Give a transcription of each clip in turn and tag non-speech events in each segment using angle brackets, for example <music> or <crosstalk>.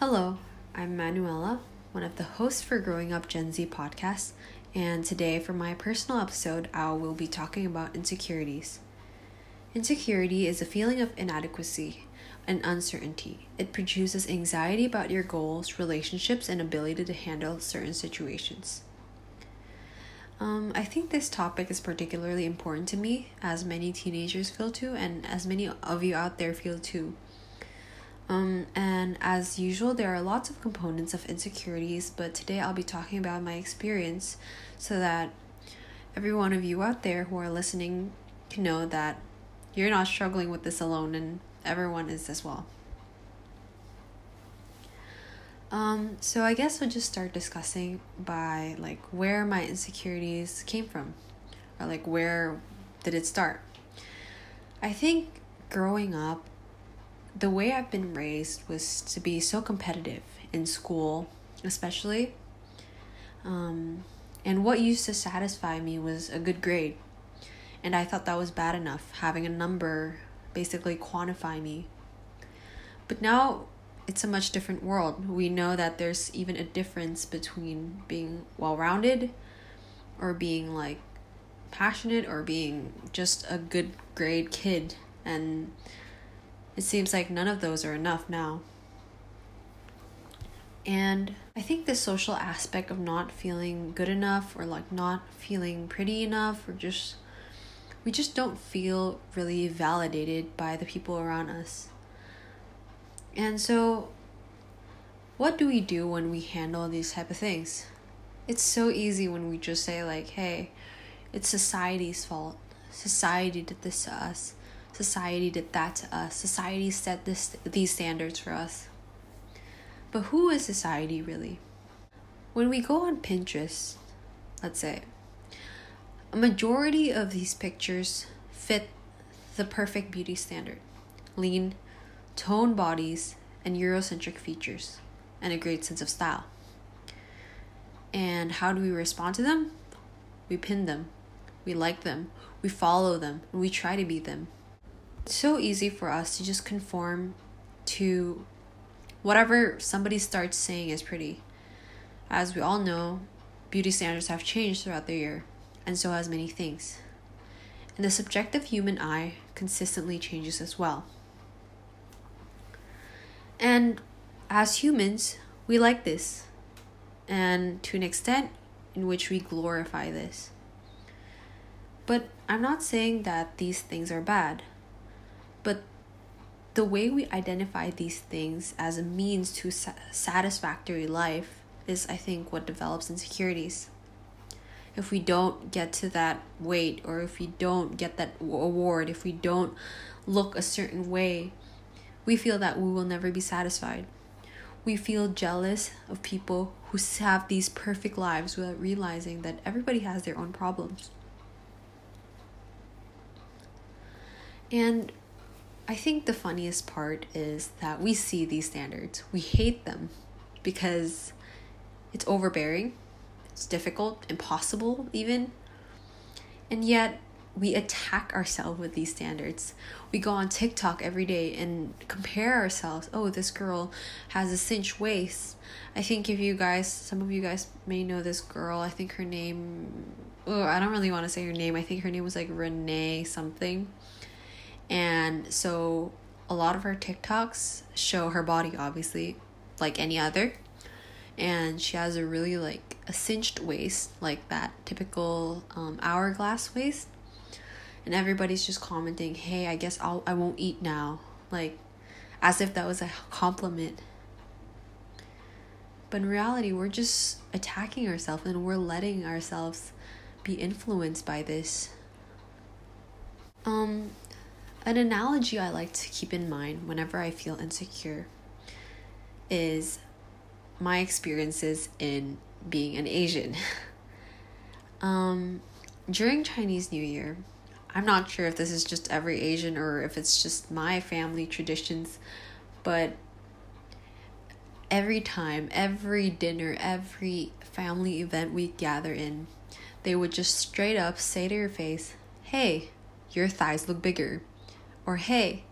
Hello, I'm Immanuella, one of the hosts for Growing Up Gen Z podcast, and today for my personal episode, I will be talking about insecurities. Insecurity is a feeling of inadequacy and uncertainty. It produces anxiety about your goals, relationships, and ability to handle certain situations. Um, I think this topic is particularly important to me, as many teenagers feel too, and as many of you out there feel too. Um, and as usual, there are lots of components of insecurities, but today I'll be talking about my experience so that every one of you out there who are listening can know that you're not struggling with this alone and everyone is as well. Um, so I guess we'll just start discussing by like where my insecurities came from or like where did it start. I think growing up the way I've been raised was to be so competitive in school, especially. Um, and what used to satisfy me was a good grade. And I thought that was bad enough, having a number basically quantify me. But now it's a much different world. We know that there's even a difference between being well rounded or being like passionate or being just a good grade kid. And it seems like none of those are enough now. And I think the social aspect of not feeling good enough or like not feeling pretty enough or just we just don't feel really validated by the people around us. And so what do we do when we handle these type of things? It's so easy when we just say like, "Hey, it's society's fault. Society did this to us." Society did that to us. Society set this these standards for us. But who is society really? When we go on Pinterest, let's say, a majority of these pictures fit the perfect beauty standard lean, toned bodies, and Eurocentric features, and a great sense of style. And how do we respond to them? We pin them, we like them, we follow them, and we try to be them so easy for us to just conform to whatever somebody starts saying is pretty. As we all know, beauty standards have changed throughout the year, and so has many things. And the subjective human eye consistently changes as well. And as humans, we like this, and to an extent in which we glorify this. But I'm not saying that these things are bad. But the way we identify these things as a means to sa- satisfactory life is, I think, what develops insecurities. If we don't get to that weight, or if we don't get that award, if we don't look a certain way, we feel that we will never be satisfied. We feel jealous of people who have these perfect lives without realizing that everybody has their own problems. And I think the funniest part is that we see these standards. We hate them because it's overbearing, it's difficult, impossible, even. And yet, we attack ourselves with these standards. We go on TikTok every day and compare ourselves. Oh, this girl has a cinch waist. I think if you guys, some of you guys may know this girl. I think her name, oh, I don't really want to say her name. I think her name was like Renee something. And so a lot of her TikToks show her body, obviously, like any other. And she has a really like a cinched waist, like that typical um, hourglass waist. And everybody's just commenting, "Hey, I guess I'll I won't eat now," like as if that was a compliment. But in reality, we're just attacking ourselves and we're letting ourselves be influenced by this. Um, an analogy I like to keep in mind whenever I feel insecure is my experiences in being an Asian. <laughs> um, during Chinese New Year, I'm not sure if this is just every Asian or if it's just my family traditions, but every time, every dinner, every family event we gather in, they would just straight up say to your face, Hey, your thighs look bigger or hey,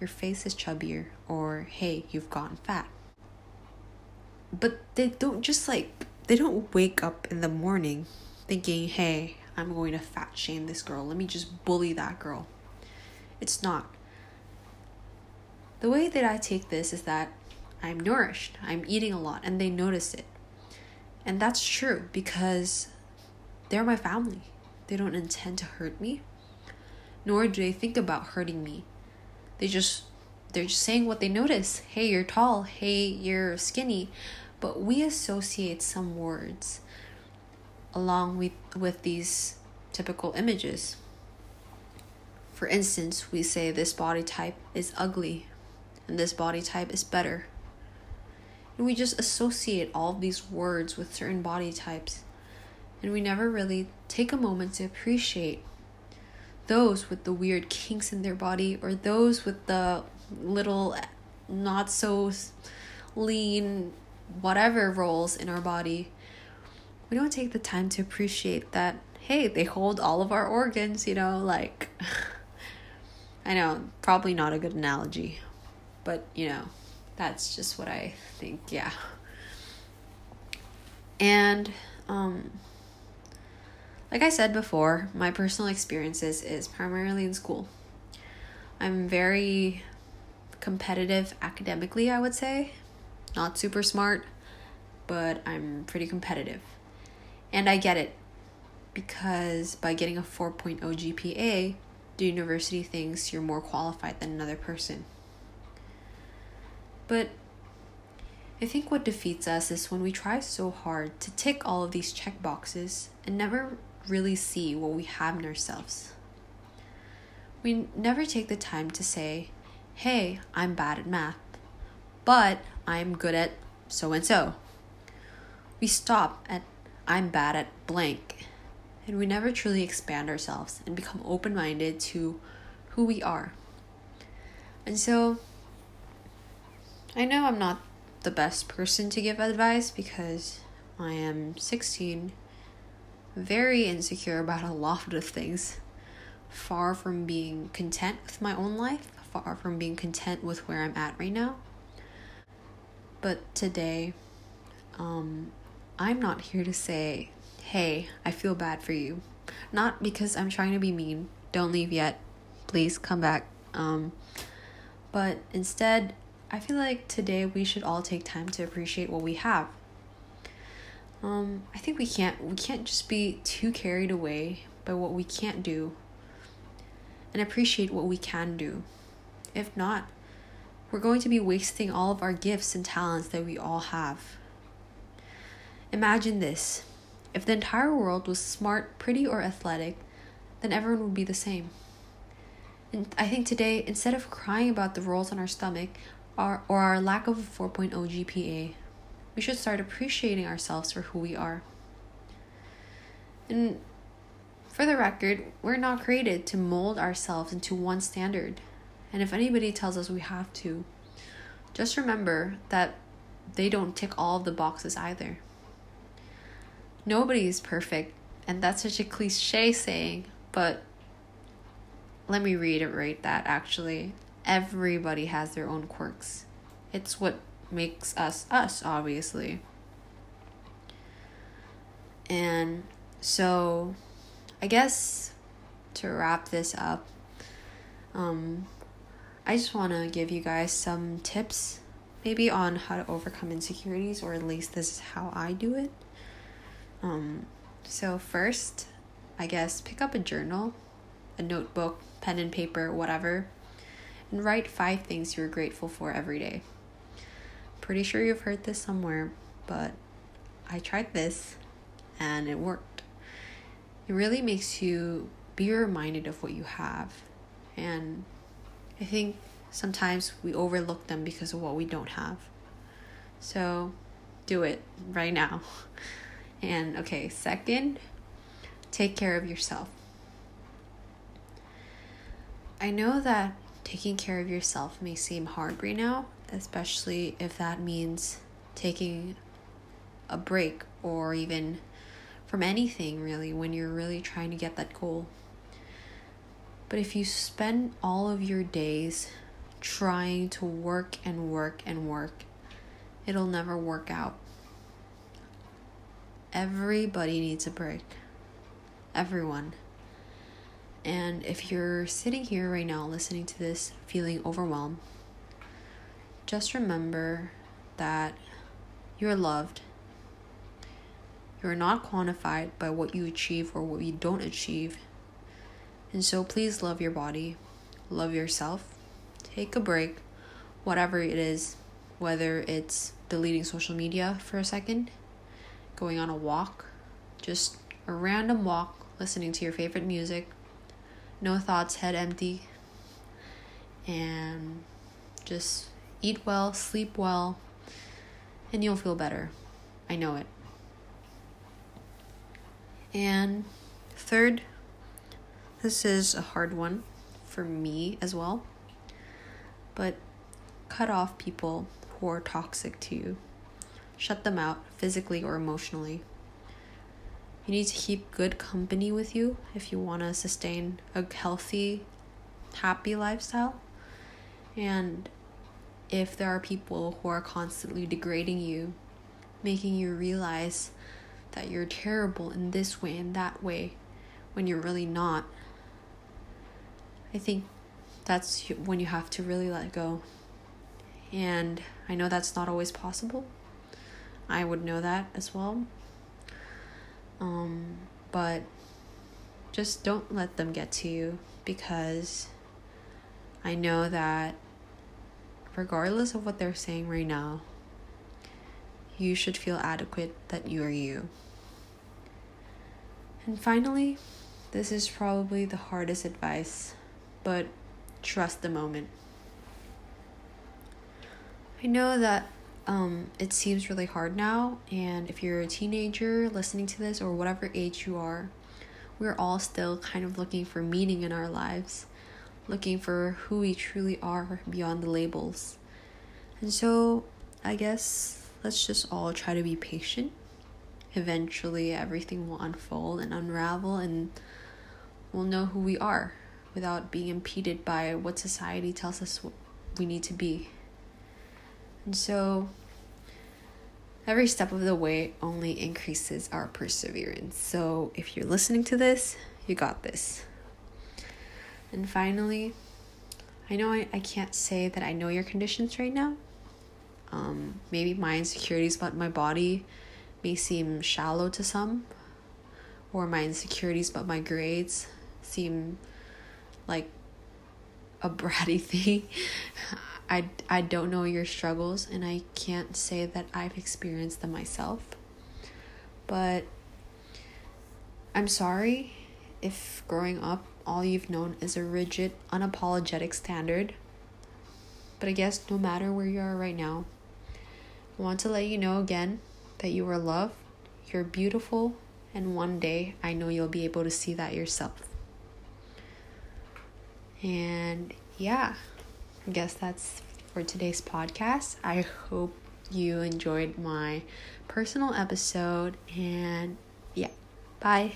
your face is chubbier, or hey, you've gotten fat. but they don't just like they don't wake up in the morning thinking, "Hey, I'm going to fat shame this girl. Let me just bully that girl." It's not. The way that I take this is that I'm nourished, I'm eating a lot, and they notice it. And that's true because they're my family. They don't intend to hurt me, nor do they think about hurting me. They just they're just saying what they notice. Hey, you're tall. Hey, you're skinny. But we associate some words along with with these typical images. For instance, we say this body type is ugly and this body type is better. And we just associate all of these words with certain body types. And we never really take a moment to appreciate those with the weird kinks in their body or those with the little not so lean whatever roles in our body. We don't take the time to appreciate that hey, they hold all of our organs, you know, like <laughs> I know, probably not a good analogy, but you know, that's just what I think, yeah. And um like I said before, my personal experiences is primarily in school. I'm very competitive academically, I would say. Not super smart, but I'm pretty competitive. And I get it because by getting a 4.0 GPA, the university thinks you're more qualified than another person. But I think what defeats us is when we try so hard to tick all of these check boxes and never really see what we have in ourselves. We never take the time to say, hey, I'm bad at math, but I'm good at so and so. We stop at I'm bad at blank and we never truly expand ourselves and become open minded to who we are. And so, I know I'm not the best person to give advice because I am 16, very insecure about a lot of things, far from being content with my own life, far from being content with where I'm at right now. But today, um, I'm not here to say hey, I feel bad for you. Not because I'm trying to be mean. Don't leave yet. Please come back. Um, but instead, I feel like today we should all take time to appreciate what we have. Um, I think we can't we can't just be too carried away by what we can't do and appreciate what we can do. If not, we're going to be wasting all of our gifts and talents that we all have. Imagine this if the entire world was smart, pretty, or athletic, then everyone would be the same. And I think today, instead of crying about the rolls on our stomach or, or our lack of a 4.0 GPA, we should start appreciating ourselves for who we are. And for the record, we're not created to mold ourselves into one standard. And if anybody tells us we have to, just remember that they don't tick all of the boxes either nobody is perfect. And that's such a cliche saying, but let me reiterate that actually. Everybody has their own quirks. It's what makes us us, obviously. And so, I guess to wrap this up, um, I just want to give you guys some tips, maybe on how to overcome insecurities, or at least this is how I do it. Um, so, first, I guess pick up a journal, a notebook, pen and paper, whatever, and write five things you're grateful for every day. Pretty sure you've heard this somewhere, but I tried this and it worked. It really makes you be reminded of what you have. And I think sometimes we overlook them because of what we don't have. So do it right now. <laughs> And okay, second, take care of yourself. I know that taking care of yourself may seem hard right now, especially if that means taking a break or even from anything really when you're really trying to get that goal. But if you spend all of your days trying to work and work and work it'll never work out. Everybody needs a break. Everyone. And if you're sitting here right now listening to this feeling overwhelmed, just remember that you're loved. You're not quantified by what you achieve or what you don't achieve. And so please love your body, love yourself, take a break, whatever it is, whether it's deleting social media for a second, going on a walk, just a random walk, listening to your favorite music, no thoughts, head empty, and just eat well, sleep well, and you'll feel better. I know it. And third, this is a hard one for me as well, but cut off people who are toxic to you. Shut them out physically or emotionally. You need to keep good company with you if you want to sustain a healthy, happy lifestyle. And if there are people who are constantly degrading you, making you realize that you're terrible in this way and that way when you're really not, I think that's when you have to really let go. And I know that's not always possible. I would know that as well. Um, but just don't let them get to you because I know that regardless of what they're saying right now, you should feel adequate that you are you. And finally, this is probably the hardest advice, but trust the moment. I know that um, it seems really hard now, and if you're a teenager listening to this or whatever age you are, we're all still kind of looking for meaning in our lives looking for who we truly are beyond the labels. And so, I guess let's just all try to be patient. Eventually, everything will unfold and unravel, and we'll know who we are without being impeded by what society tells us we need to be. And so, every step of the way only increases our perseverance. So, if you're listening to this, you got this. And finally, I know I, I can't say that I know your conditions right now. Um, maybe my insecurities about my body may seem shallow to some, or my insecurities about my grades seem like a <laughs> bratty thing. I, I don't know your struggles, and I can't say that I've experienced them myself. But I'm sorry if growing up all you've known is a rigid, unapologetic standard. But I guess no matter where you are right now, I want to let you know again that you are loved, you're beautiful, and one day I know you'll be able to see that yourself. And yeah, I guess that's for today's podcast. I hope you enjoyed my personal episode, and yeah, bye.